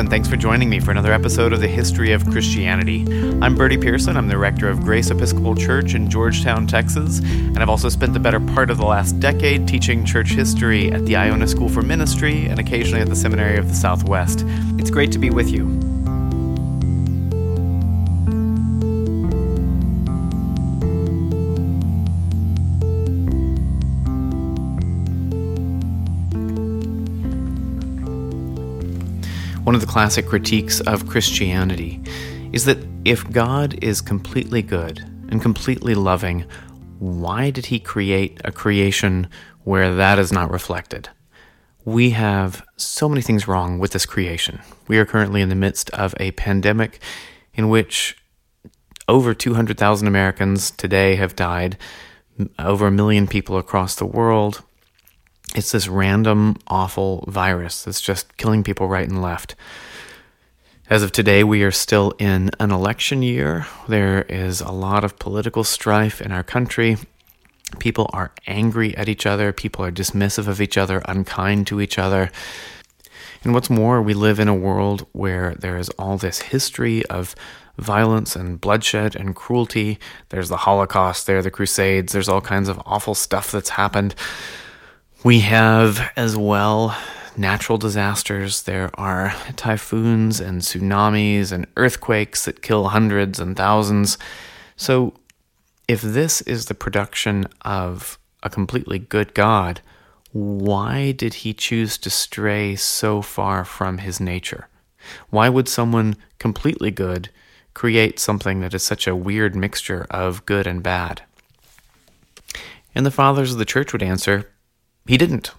and thanks for joining me for another episode of the History of Christianity. I'm Bertie Pearson. I'm the rector of Grace Episcopal Church in Georgetown, Texas, and I've also spent the better part of the last decade teaching church history at the Iona School for Ministry and occasionally at the Seminary of the Southwest. It's great to be with you. One of the classic critiques of Christianity is that if God is completely good and completely loving, why did he create a creation where that is not reflected? We have so many things wrong with this creation. We are currently in the midst of a pandemic in which over 200,000 Americans today have died, over a million people across the world. It's this random, awful virus that's just killing people right and left. As of today, we are still in an election year. There is a lot of political strife in our country. People are angry at each other. People are dismissive of each other, unkind to each other. And what's more, we live in a world where there is all this history of violence and bloodshed and cruelty. There's the Holocaust, there are the Crusades, there's all kinds of awful stuff that's happened. We have as well natural disasters. There are typhoons and tsunamis and earthquakes that kill hundreds and thousands. So, if this is the production of a completely good God, why did he choose to stray so far from his nature? Why would someone completely good create something that is such a weird mixture of good and bad? And the fathers of the church would answer he didn't.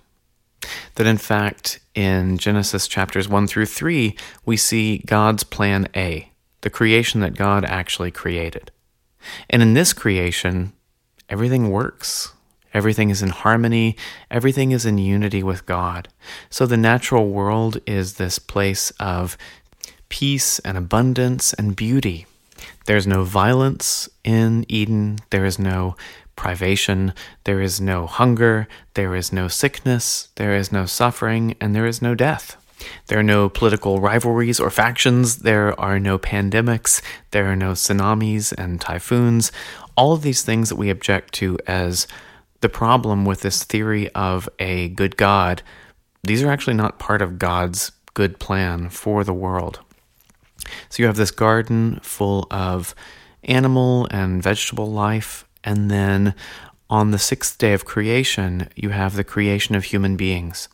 That in fact, in Genesis chapters 1 through 3, we see God's plan A, the creation that God actually created. And in this creation, everything works. Everything is in harmony. Everything is in unity with God. So the natural world is this place of peace and abundance and beauty. There's no violence in Eden. There is no privation, there is no hunger, there is no sickness, there is no suffering, and there is no death. There are no political rivalries or factions, there are no pandemics, there are no tsunamis and typhoons. All of these things that we object to as the problem with this theory of a good God, these are actually not part of God's good plan for the world. So you have this garden full of animal and vegetable life, and then on the sixth day of creation, you have the creation of human beings.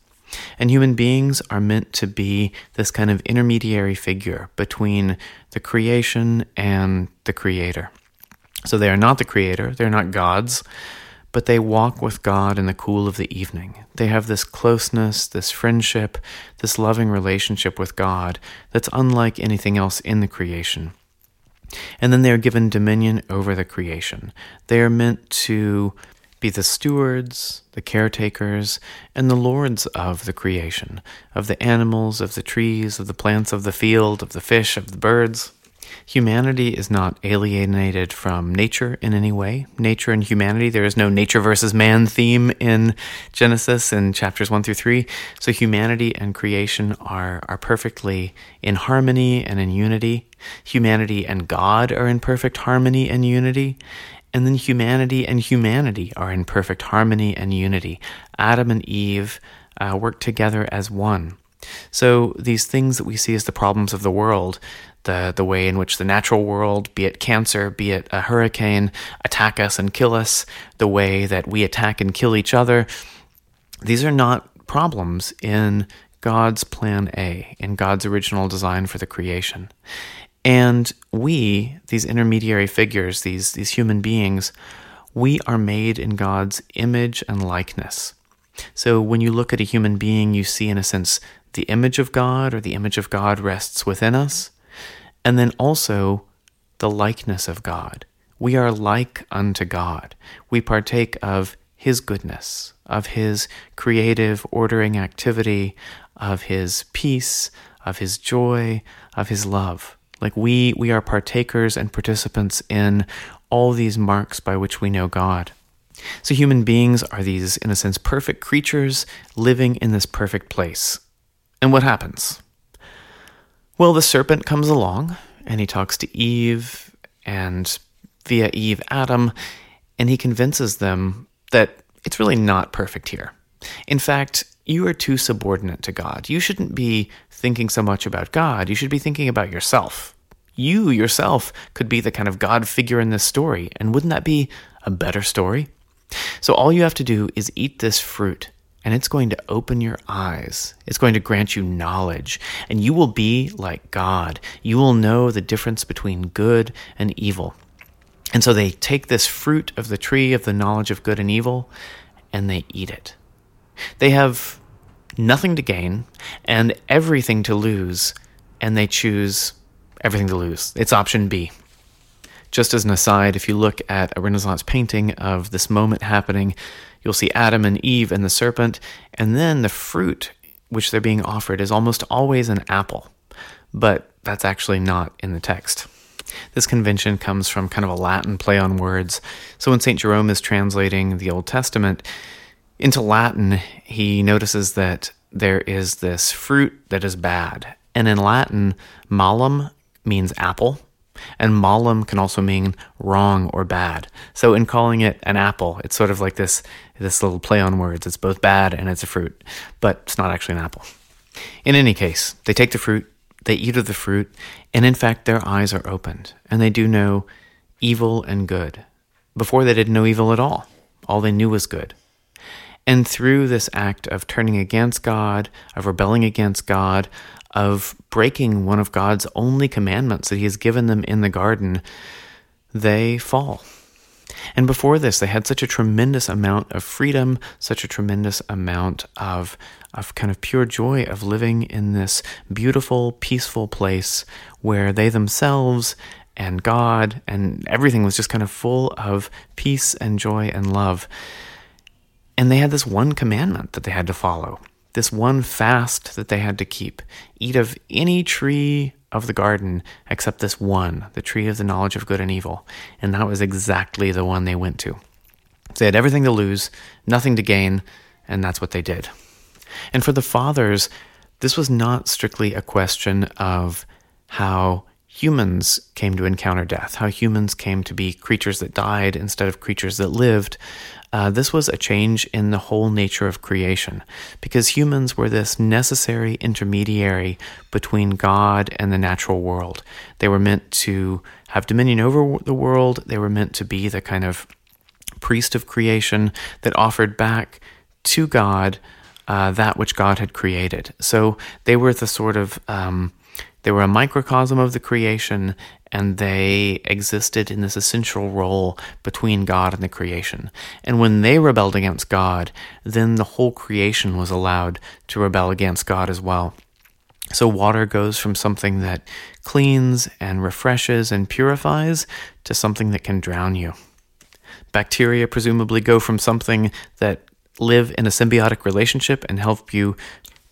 And human beings are meant to be this kind of intermediary figure between the creation and the creator. So they are not the creator, they're not gods, but they walk with God in the cool of the evening. They have this closeness, this friendship, this loving relationship with God that's unlike anything else in the creation. And then they are given dominion over the creation. They are meant to be the stewards, the caretakers, and the lords of the creation, of the animals, of the trees, of the plants of the field, of the fish, of the birds. Humanity is not alienated from nature in any way. Nature and humanity, there is no nature versus man theme in Genesis in chapters 1 through 3. So humanity and creation are, are perfectly in harmony and in unity. Humanity and God are in perfect harmony and unity. And then humanity and humanity are in perfect harmony and unity. Adam and Eve uh, work together as one. So these things that we see as the problems of the world, the the way in which the natural world, be it cancer, be it a hurricane, attack us and kill us, the way that we attack and kill each other, these are not problems in God's plan A, in God's original design for the creation. And we, these intermediary figures, these, these human beings, we are made in God's image and likeness. So when you look at a human being, you see, in a sense, the image of God or the image of God rests within us. And then also the likeness of God. We are like unto God. We partake of His goodness, of His creative, ordering activity, of His peace, of His joy, of His love. Like we, we are partakers and participants in all these marks by which we know God. So human beings are these, in a sense, perfect creatures living in this perfect place. And what happens? Well, the serpent comes along and he talks to Eve and via Eve, Adam, and he convinces them that it's really not perfect here. In fact, you are too subordinate to God. You shouldn't be thinking so much about God. You should be thinking about yourself. You yourself could be the kind of God figure in this story, and wouldn't that be a better story? So, all you have to do is eat this fruit and it's going to open your eyes. It's going to grant you knowledge, and you will be like God. You will know the difference between good and evil. And so they take this fruit of the tree of the knowledge of good and evil and they eat it. They have nothing to gain and everything to lose, and they choose everything to lose. It's option B. Just as an aside, if you look at a Renaissance painting of this moment happening, You'll see Adam and Eve and the serpent, and then the fruit which they're being offered is almost always an apple. But that's actually not in the text. This convention comes from kind of a Latin play on words. So when St. Jerome is translating the Old Testament into Latin, he notices that there is this fruit that is bad. And in Latin, malum means apple, and malum can also mean wrong or bad. So in calling it an apple, it's sort of like this this little play on words. It's both bad and it's a fruit, but it's not actually an apple. In any case, they take the fruit, they eat of the fruit, and in fact their eyes are opened, and they do know evil and good. Before they didn't know evil at all. All they knew was good. And through this act of turning against God, of rebelling against God, of breaking one of God's only commandments that He has given them in the garden, they fall. And before this, they had such a tremendous amount of freedom, such a tremendous amount of, of kind of pure joy of living in this beautiful, peaceful place where they themselves and God and everything was just kind of full of peace and joy and love. And they had this one commandment that they had to follow this one fast that they had to keep eat of any tree of the garden except this one, the tree of the knowledge of good and evil. And that was exactly the one they went to. They had everything to lose, nothing to gain, and that's what they did. And for the fathers, this was not strictly a question of how humans came to encounter death, how humans came to be creatures that died instead of creatures that lived. Uh, this was a change in the whole nature of creation because humans were this necessary intermediary between God and the natural world. They were meant to have dominion over the world, they were meant to be the kind of priest of creation that offered back to God uh, that which God had created. So they were the sort of um, they were a microcosm of the creation, and they existed in this essential role between God and the creation. And when they rebelled against God, then the whole creation was allowed to rebel against God as well. So water goes from something that cleans and refreshes and purifies to something that can drown you. Bacteria presumably go from something that live in a symbiotic relationship and help you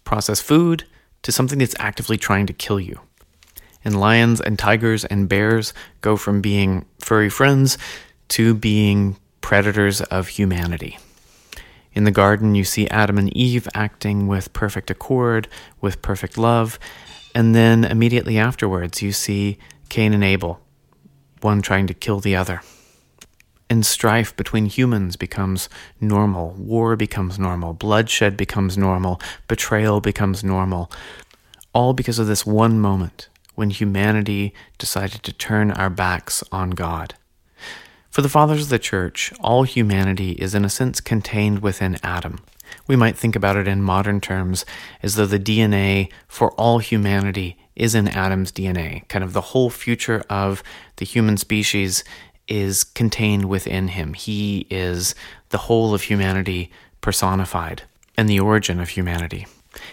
process food to something that's actively trying to kill you. And lions and tigers and bears go from being furry friends to being predators of humanity. In the garden, you see Adam and Eve acting with perfect accord, with perfect love, and then immediately afterwards, you see Cain and Abel, one trying to kill the other. And strife between humans becomes normal. War becomes normal. Bloodshed becomes normal. Betrayal becomes normal. All because of this one moment when humanity decided to turn our backs on God. For the fathers of the church, all humanity is in a sense contained within Adam. We might think about it in modern terms as though the DNA for all humanity is in Adam's DNA. Kind of the whole future of the human species is contained within him. He is the whole of humanity personified and the origin of humanity.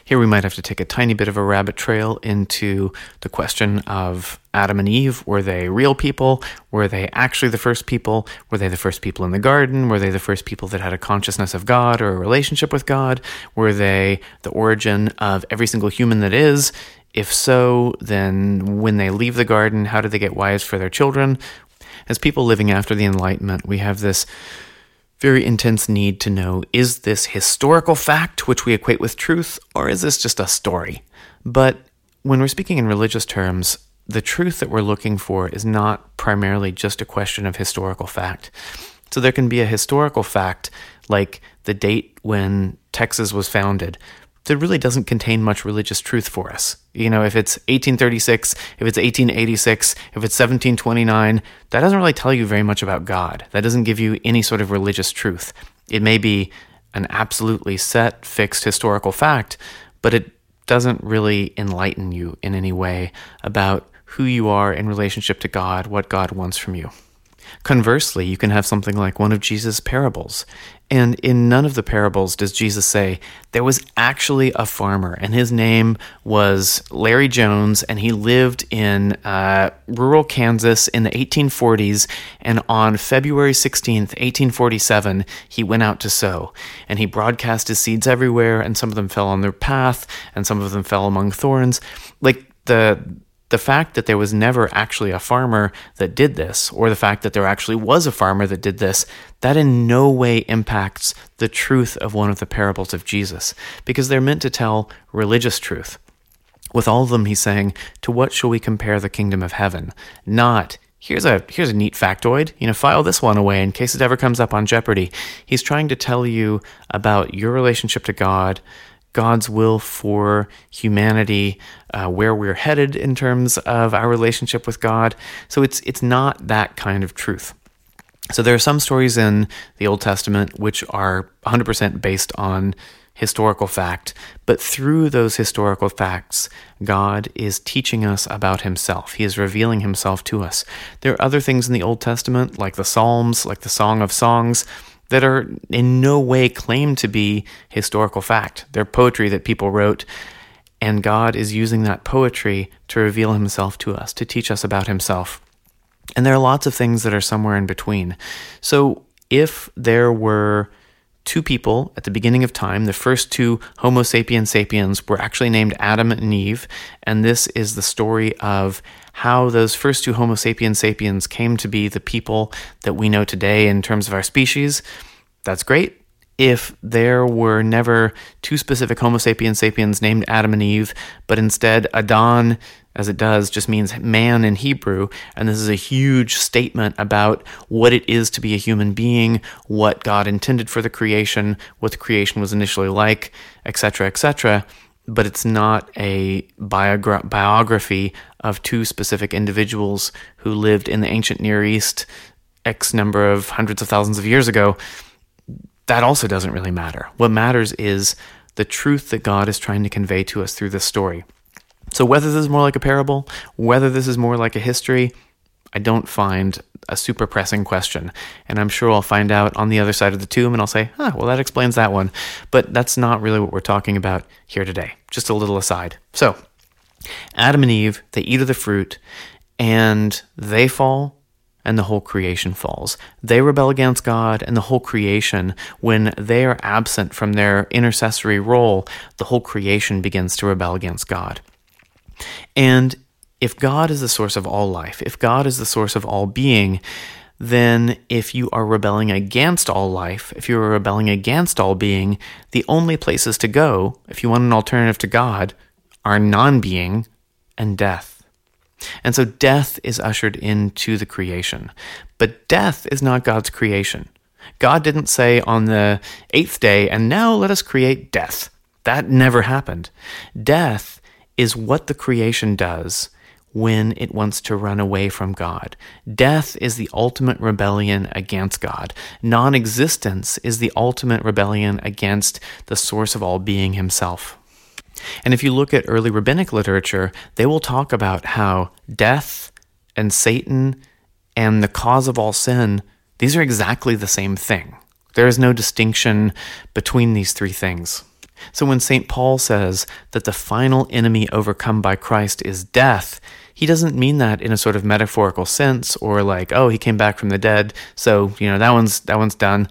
Here we might have to take a tiny bit of a rabbit trail into the question of Adam and Eve. Were they real people? Were they actually the first people? Were they the first people in the garden? Were they the first people that had a consciousness of God or a relationship with God? Were they the origin of every single human that is? If so, then when they leave the garden, how do they get wives for their children? As people living after the Enlightenment, we have this very intense need to know is this historical fact which we equate with truth, or is this just a story? But when we're speaking in religious terms, the truth that we're looking for is not primarily just a question of historical fact. So there can be a historical fact like the date when Texas was founded that really doesn't contain much religious truth for us. You know, if it's 1836, if it's 1886, if it's 1729, that doesn't really tell you very much about God. That doesn't give you any sort of religious truth. It may be an absolutely set, fixed historical fact, but it doesn't really enlighten you in any way about who you are in relationship to God, what God wants from you. Conversely, you can have something like one of Jesus' parables. And in none of the parables does Jesus say, there was actually a farmer, and his name was Larry Jones, and he lived in uh, rural Kansas in the 1840s. And on February 16th, 1847, he went out to sow. And he broadcast his seeds everywhere, and some of them fell on their path, and some of them fell among thorns. Like the the fact that there was never actually a farmer that did this, or the fact that there actually was a farmer that did this, that in no way impacts the truth of one of the parables of Jesus, because they're meant to tell religious truth. With all of them, he's saying, To what shall we compare the kingdom of heaven? Not, here's a here's a neat factoid you know file this one away in case it ever comes up on jeopardy he's trying to tell you about your relationship to god God's will for humanity, uh, where we're headed in terms of our relationship with God. So it's it's not that kind of truth. So there are some stories in the Old Testament which are 100% based on historical fact, but through those historical facts, God is teaching us about himself. He is revealing himself to us. There are other things in the Old Testament, like the Psalms, like the Song of Songs, that are in no way claimed to be historical fact. They're poetry that people wrote, and God is using that poetry to reveal himself to us, to teach us about himself. And there are lots of things that are somewhere in between. So if there were two people at the beginning of time. The first two Homo sapiens sapiens were actually named Adam and Eve, and this is the story of how those first two Homo sapiens sapiens came to be the people that we know today in terms of our species, that's great. If there were never two specific Homo sapiens sapiens named Adam and Eve, but instead Adam, as it does, just means man in Hebrew, and this is a huge statement about what it is to be a human being, what God intended for the creation, what the creation was initially like, etc., etc but it's not a biogra- biography of two specific individuals who lived in the ancient Near East X number of hundreds of thousands of years ago. That also doesn't really matter. What matters is the truth that God is trying to convey to us through this story. So, whether this is more like a parable, whether this is more like a history, I don't find a super pressing question. And I'm sure I'll find out on the other side of the tomb and I'll say, huh, well, that explains that one. But that's not really what we're talking about here today. Just a little aside. So, Adam and Eve, they eat of the fruit and they fall and the whole creation falls. They rebel against God and the whole creation. When they are absent from their intercessory role, the whole creation begins to rebel against God. And if God is the source of all life, if God is the source of all being, then if you are rebelling against all life, if you are rebelling against all being, the only places to go, if you want an alternative to God, are non being and death. And so death is ushered into the creation. But death is not God's creation. God didn't say on the eighth day, and now let us create death. That never happened. Death is what the creation does when it wants to run away from God. Death is the ultimate rebellion against God. Non existence is the ultimate rebellion against the source of all being himself. And if you look at early rabbinic literature, they will talk about how death and Satan and the cause of all sin, these are exactly the same thing. There is no distinction between these three things. So when St. Paul says that the final enemy overcome by Christ is death, he doesn't mean that in a sort of metaphorical sense or like, oh, he came back from the dead, so, you know, that one's that one's done.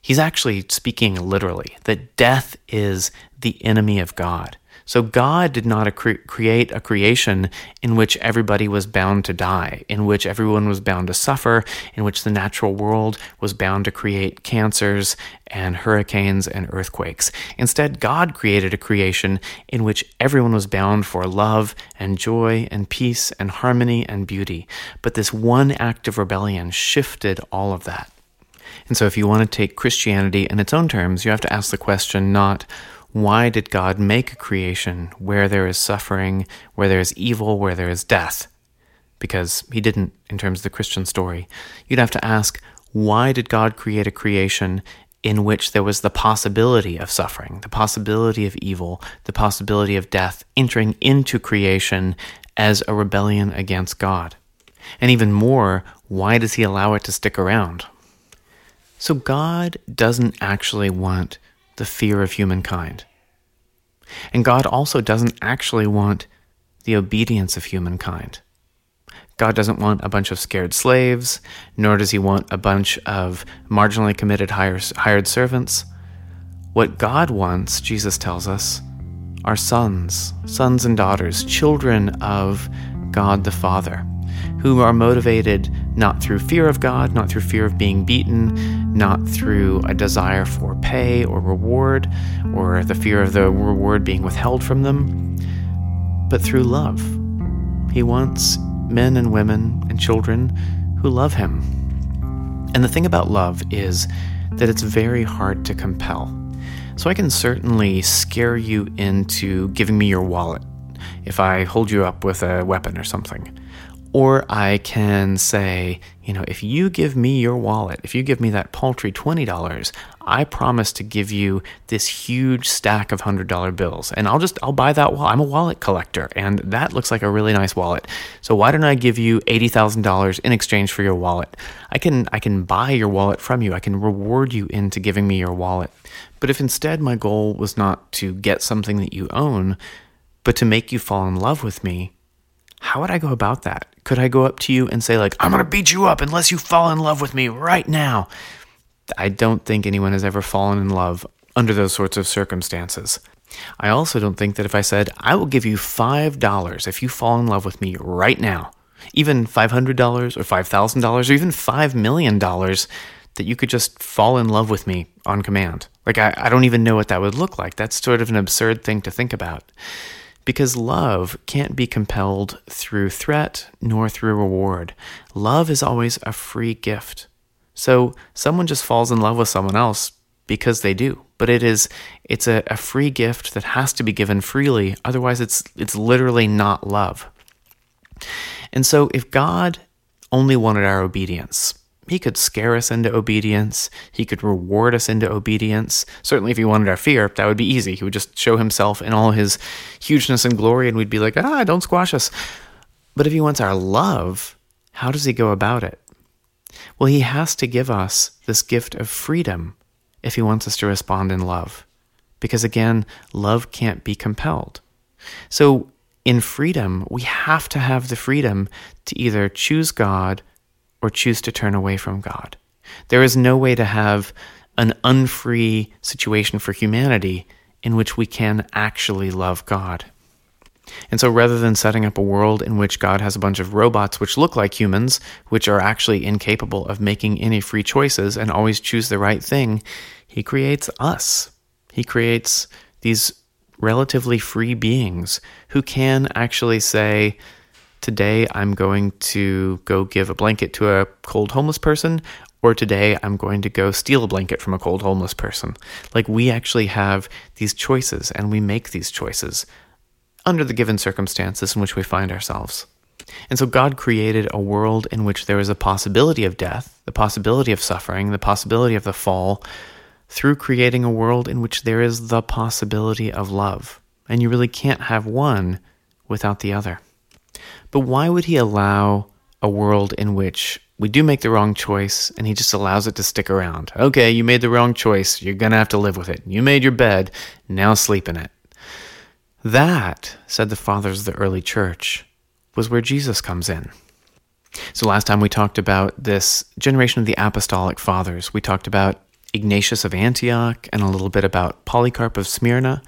He's actually speaking literally that death is the enemy of God. So God did not create a creation in which everybody was bound to die, in which everyone was bound to suffer, in which the natural world was bound to create cancers and hurricanes and earthquakes. Instead, God created a creation in which everyone was bound for love and joy and peace and harmony and beauty. But this one act of rebellion shifted all of that. And so, if you want to take Christianity in its own terms, you have to ask the question not why did God make a creation where there is suffering, where there is evil, where there is death? Because he didn't in terms of the Christian story. You'd have to ask, why did God create a creation in which there was the possibility of suffering, the possibility of evil, the possibility of death entering into creation as a rebellion against God? And even more, why does he allow it to stick around? So, God doesn't actually want the fear of humankind. And God also doesn't actually want the obedience of humankind. God doesn't want a bunch of scared slaves, nor does he want a bunch of marginally committed hired servants. What God wants, Jesus tells us, are sons, sons and daughters, children of God the Father who are motivated not through fear of God, not through fear of being beaten, not through a desire for pay or reward, or the fear of the reward being withheld from them, but through love. He wants men and women and children who love him. And the thing about love is that it's very hard to compel. So I can certainly scare you into giving me your wallet if I hold you up with a weapon or something. Or I can say, you know, if you give me your wallet, if you give me that paltry $20, I promise to give you this huge stack of $100 bills. And I'll just, I'll buy that wallet. I'm a wallet collector, and that looks like a really nice wallet. So why don't I give you $80,000 in exchange for your wallet? I can, I can buy your wallet from you. I can reward you into giving me your wallet. But if instead my goal was not to get something that you own, but to make you fall in love with me, how would I go about that? Could I go up to you and say, like, I'm going to beat you up unless you fall in love with me right now? I don't think anyone has ever fallen in love under those sorts of circumstances. I also don't think that if I said, I will give you $5 if you fall in love with me right now, even $500 or $5,000 or even $5 million, that you could just fall in love with me on command. Like, I, I don't even know what that would look like. That's sort of an absurd thing to think about because love can't be compelled through threat nor through reward. Love is always a free gift. So someone just falls in love with someone else because they do. But it is it's a, a free gift that has to be given freely, otherwise it's it's literally not love. And so if God only wanted our obedience, he could scare us into obedience. He could reward us into obedience. Certainly, if he wanted our fear, that would be easy. He would just show himself in all his hugeness and glory, and we'd be like, ah, don't squash us. But if he wants our love, how does he go about it? Well, he has to give us this gift of freedom if he wants us to respond in love. Because again, love can't be compelled. So, in freedom, we have to have the freedom to either choose God or choose to turn away from God. There is no way to have an unfree situation for humanity in which we can actually love God. And so rather than setting up a world in which God has a bunch of robots which look like humans, which are actually incapable of making any free choices and always choose the right thing, he creates us. He creates these relatively free beings who can actually say, today I'm going to go give a blanket to a cold homeless person, or today I'm going to go steal a blanket from a cold homeless person. Like we actually have these choices and we make these choices under the given circumstances in which we find ourselves. And so God created a world in which there is a possibility of death, the possibility of suffering, the possibility of the fall, through creating a world in which there is the possibility of love. And you really can't have one without the other. But why would he allow a world in which we do make the wrong choice and he just allows it to stick around? Okay, you made the wrong choice. You're going to have to live with it. You made your bed. Now sleep in it. That, said the fathers of the early church, was where Jesus comes in. So last time we talked about this generation of the apostolic fathers. We talked about Ignatius of Antioch and a little bit about Polycarp of Smyrna.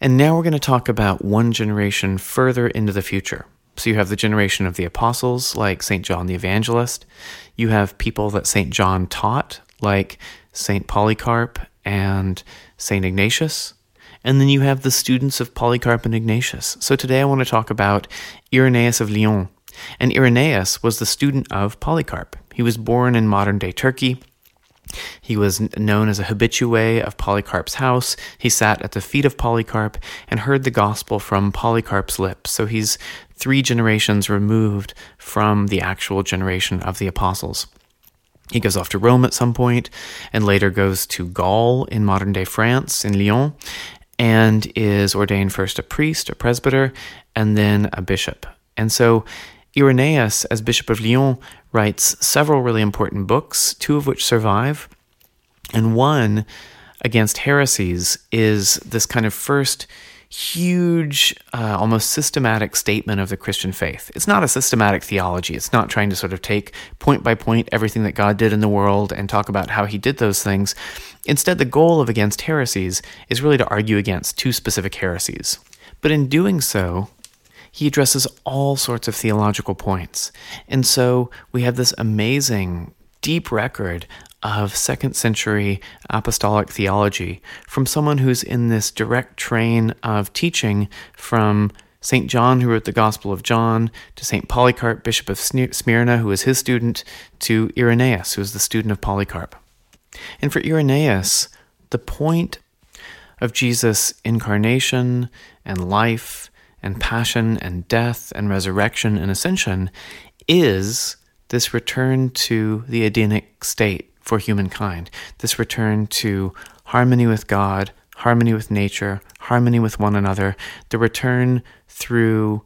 And now we're going to talk about one generation further into the future. So you have the generation of the apostles, like St. John the Evangelist. You have people that St. John taught, like St. Polycarp and St. Ignatius. And then you have the students of Polycarp and Ignatius. So today I want to talk about Irenaeus of Lyon. And Irenaeus was the student of Polycarp. He was born in modern day Turkey. He was known as a habitue of Polycarp's house. He sat at the feet of Polycarp and heard the gospel from Polycarp's lips. So he's three generations removed from the actual generation of the apostles. He goes off to Rome at some point and later goes to Gaul in modern day France, in Lyon, and is ordained first a priest, a presbyter, and then a bishop. And so Irenaeus, as Bishop of Lyon, writes several really important books, two of which survive. And one against heresies is this kind of first huge, uh, almost systematic statement of the Christian faith. It's not a systematic theology. It's not trying to sort of take point by point everything that God did in the world and talk about how he did those things. Instead, the goal of Against Heresies is really to argue against two specific heresies. But in doing so, he addresses all sorts of theological points. And so we have this amazing, deep record of second century apostolic theology from someone who's in this direct train of teaching from St. John, who wrote the Gospel of John, to St. Polycarp, Bishop of Smyrna, who was his student, to Irenaeus, who was the student of Polycarp. And for Irenaeus, the point of Jesus' incarnation and life and passion and death and resurrection and ascension is this return to the Edenic state for humankind, this return to harmony with God, harmony with nature, harmony with one another, the return through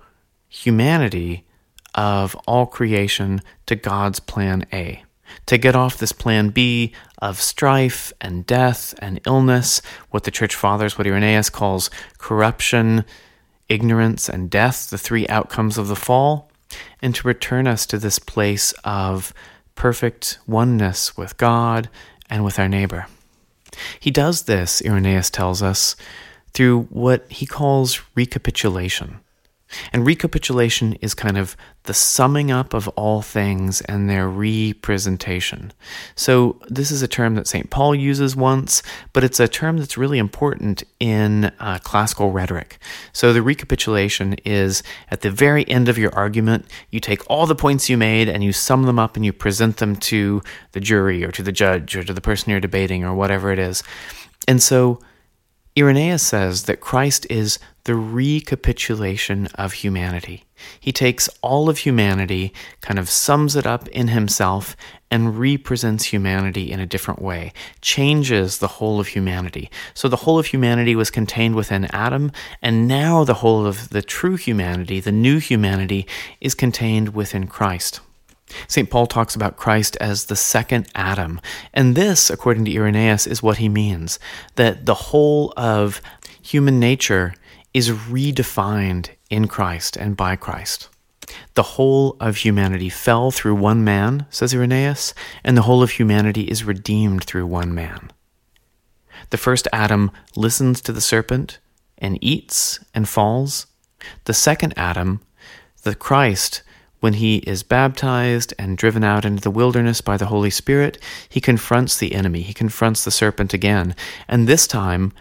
humanity of all creation to God's plan A. To get off this plan B of strife and death and illness, what the church fathers, what Irenaeus calls corruption, ignorance, and death, the three outcomes of the fall, and to return us to this place of perfect oneness with God and with our neighbor. He does this, Irenaeus tells us, through what he calls recapitulation. And recapitulation is kind of the summing up of all things and their representation. So, this is a term that St. Paul uses once, but it's a term that's really important in uh, classical rhetoric. So, the recapitulation is at the very end of your argument, you take all the points you made and you sum them up and you present them to the jury or to the judge or to the person you're debating or whatever it is. And so, Irenaeus says that Christ is the recapitulation of humanity. He takes all of humanity, kind of sums it up in himself, and represents humanity in a different way, changes the whole of humanity. So the whole of humanity was contained within Adam, and now the whole of the true humanity, the new humanity, is contained within Christ. St. Paul talks about Christ as the second Adam. And this, according to Irenaeus, is what he means that the whole of human nature is redefined in Christ and by Christ. The whole of humanity fell through one man, says Irenaeus, and the whole of humanity is redeemed through one man. The first Adam listens to the serpent and eats and falls. The second Adam, the Christ, when he is baptized and driven out into the wilderness by the Holy Spirit, he confronts the enemy. He confronts the serpent again. And this time,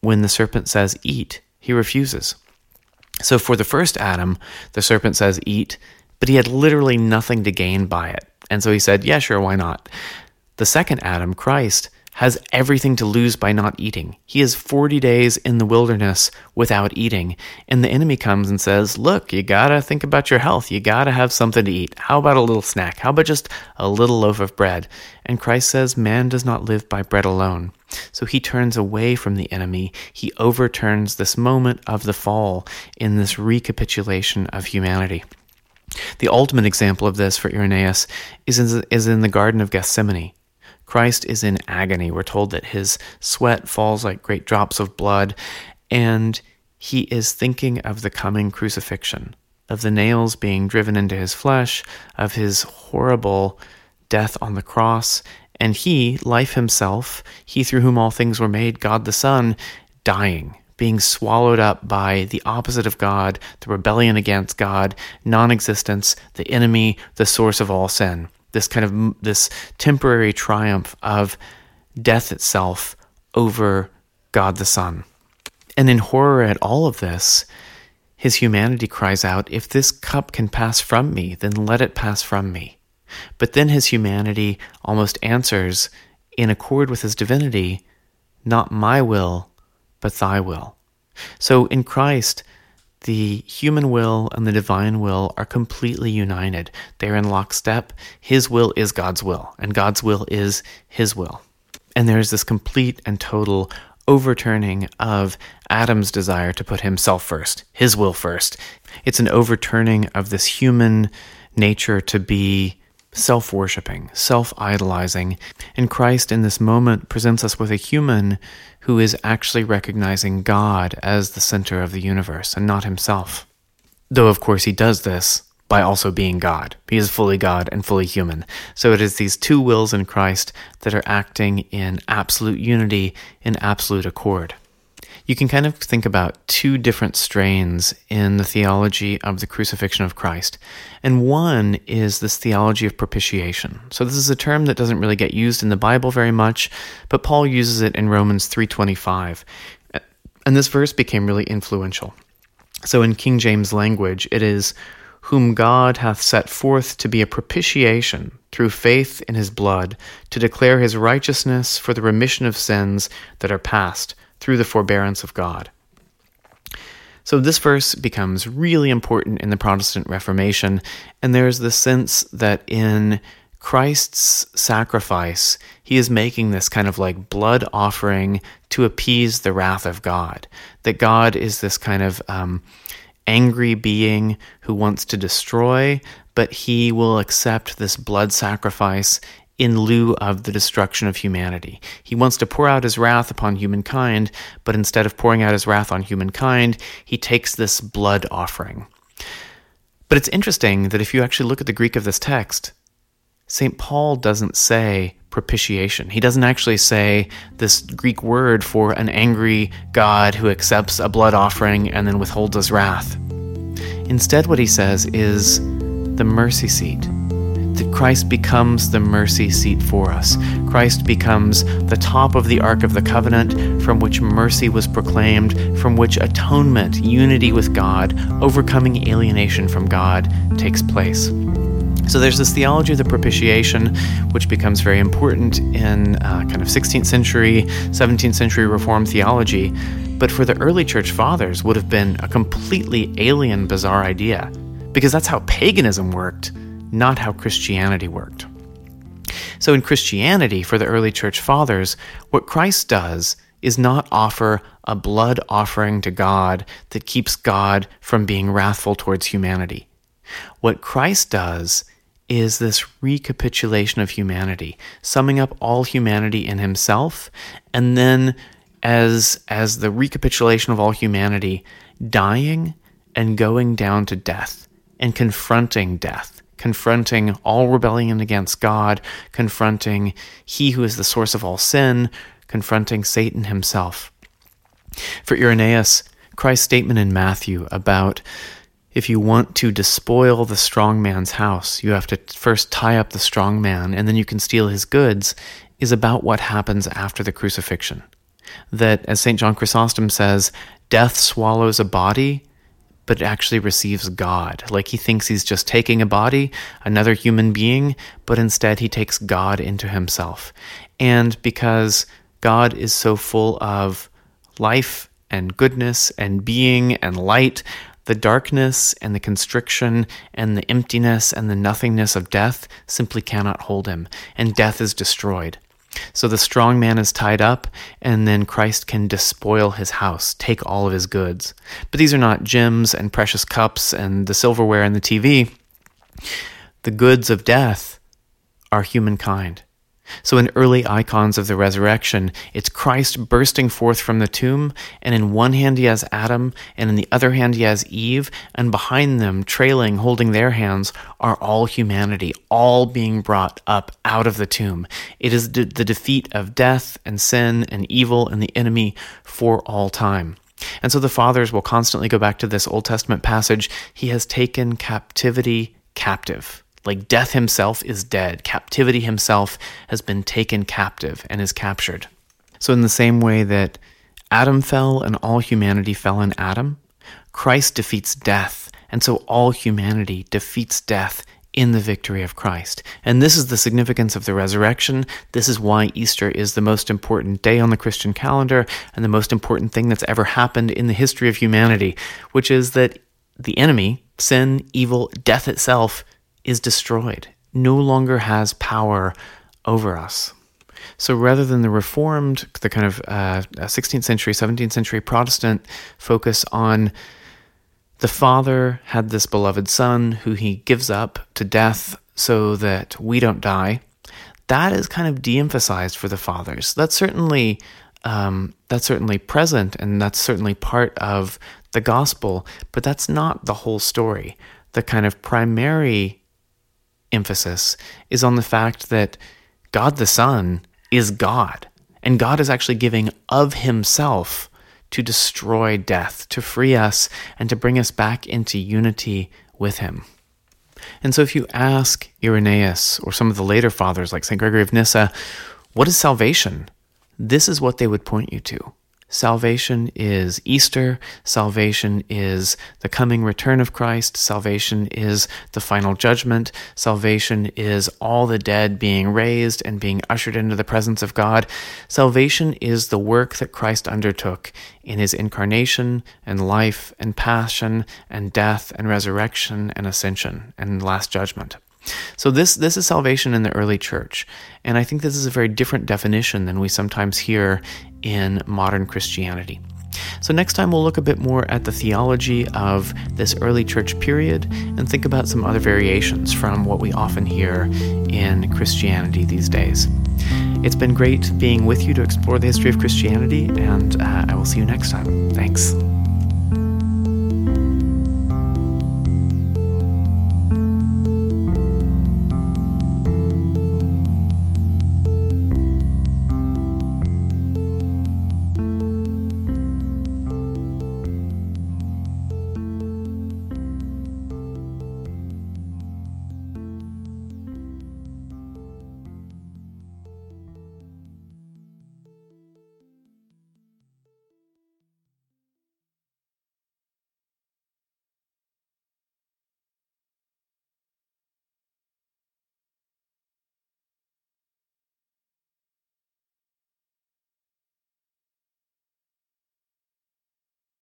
when the serpent says, Eat, he refuses. So for the first Adam, the serpent says, Eat, but he had literally nothing to gain by it. And so he said, Yeah, sure, why not? The second Adam, Christ, has everything to lose by not eating. He is 40 days in the wilderness without eating. And the enemy comes and says, Look, you gotta think about your health. You gotta have something to eat. How about a little snack? How about just a little loaf of bread? And Christ says, Man does not live by bread alone. So he turns away from the enemy. He overturns this moment of the fall in this recapitulation of humanity. The ultimate example of this for Irenaeus is in, is in the Garden of Gethsemane. Christ is in agony. We're told that his sweat falls like great drops of blood, and he is thinking of the coming crucifixion, of the nails being driven into his flesh, of his horrible death on the cross, and he, life himself, he through whom all things were made, God the Son, dying, being swallowed up by the opposite of God, the rebellion against God, non existence, the enemy, the source of all sin. This kind of this temporary triumph of death itself over God the Son. And in horror at all of this, his humanity cries out, If this cup can pass from me, then let it pass from me. But then his humanity almost answers, in accord with his divinity, Not my will, but thy will. So in Christ, the human will and the divine will are completely united. They're in lockstep. His will is God's will, and God's will is his will. And there's this complete and total overturning of Adam's desire to put himself first, his will first. It's an overturning of this human nature to be self worshipping, self idolizing. And Christ in this moment presents us with a human who is actually recognizing God as the center of the universe and not himself. Though, of course, he does this by also being God. He is fully God and fully human. So it is these two wills in Christ that are acting in absolute unity, in absolute accord you can kind of think about two different strains in the theology of the crucifixion of Christ. And one is this theology of propitiation. So this is a term that doesn't really get used in the Bible very much, but Paul uses it in Romans 3:25. Uh, and this verse became really influential. So in King James language, it is whom God hath set forth to be a propitiation through faith in his blood, to declare his righteousness for the remission of sins that are past through the forbearance of God. So this verse becomes really important in the Protestant Reformation, and there's the sense that in Christ's sacrifice, he is making this kind of like blood offering to appease the wrath of God. That God is this kind of um, angry being who wants to destroy, but he will accept this blood sacrifice in lieu of the destruction of humanity. He wants to pour out his wrath upon humankind, but instead of pouring out his wrath on humankind, he takes this blood offering. But it's interesting that if you actually look at the Greek of this text, St. Paul doesn't say propitiation. He doesn't actually say this Greek word for an angry God who accepts a blood offering and then withholds his wrath. Instead, what he says is the mercy seat that Christ becomes the mercy seat for us. Christ becomes the top of the Ark of the Covenant from which mercy was proclaimed, from which atonement, unity with God, overcoming alienation from God takes place. So there's this theology of the propitiation, which becomes very important in uh, kind of 16th century, 17th century Reformed theology, but for the early church fathers would have been a completely alien, bizarre idea, because that's how paganism worked not how Christianity worked. So, in Christianity, for the early church fathers, what Christ does is not offer a blood offering to God that keeps God from being wrathful towards humanity. What Christ does is this recapitulation of humanity, summing up all humanity in himself, and then as, as the recapitulation of all humanity, dying and going down to death and confronting death confronting all rebellion against God, confronting He who is the source of all sin, confronting Satan himself. For Irenaeus, Christ's statement in Matthew about if you want to despoil the strong man's house, you have to first tie up the strong man and then you can steal his goods, is about what happens after the crucifixion. That, as St. John Chrysostom says, death swallows a body but actually receives God. Like he thinks he's just taking a body, another human being, but instead he takes God into himself. And because God is so full of life and goodness and being and light, the darkness and the constriction and the emptiness and the nothingness of death simply cannot hold him, and death is destroyed. So the strong man is tied up, and then Christ can despoil his house, take all of his goods. But these are not gems and precious cups and the silverware and the TV. The goods of death are humankind. So, in early icons of the resurrection, it's Christ bursting forth from the tomb, and in one hand he has Adam, and in the other hand he has Eve, and behind them, trailing, holding their hands, are all humanity, all being brought up out of the tomb. It is the defeat of death and sin and evil and the enemy for all time. And so the fathers will constantly go back to this Old Testament passage He has taken captivity captive. Like death himself is dead, captivity himself has been taken captive and is captured. So, in the same way that Adam fell and all humanity fell in Adam, Christ defeats death, and so all humanity defeats death in the victory of Christ. And this is the significance of the resurrection. This is why Easter is the most important day on the Christian calendar and the most important thing that's ever happened in the history of humanity, which is that the enemy, sin, evil, death itself, is destroyed, no longer has power over us. So rather than the Reformed, the kind of uh, 16th century, 17th century Protestant focus on the Father had this beloved Son who he gives up to death so that we don't die, that is kind of de-emphasized for the fathers. That's certainly um, that's certainly present, and that's certainly part of the gospel, but that's not the whole story. The kind of primary emphasis is on the fact that God the Son is God, and God is actually giving of Himself to destroy death, to free us, and to bring us back into unity with Him. And so, if you ask Irenaeus or some of the later fathers like St. Gregory of Nyssa, what is salvation? This is what they would point you to. Salvation is Easter. Salvation is the coming return of Christ. Salvation is the final judgment. Salvation is all the dead being raised and being ushered into the presence of God. Salvation is the work that Christ undertook in his incarnation and life and passion and death and resurrection and ascension and last judgment. So this this is salvation in the early church, and I think this is a very different definition than we sometimes hear in modern Christianity. So, next time we'll look a bit more at the theology of this early church period and think about some other variations from what we often hear in Christianity these days. It's been great being with you to explore the history of Christianity, and uh, I will see you next time. Thanks.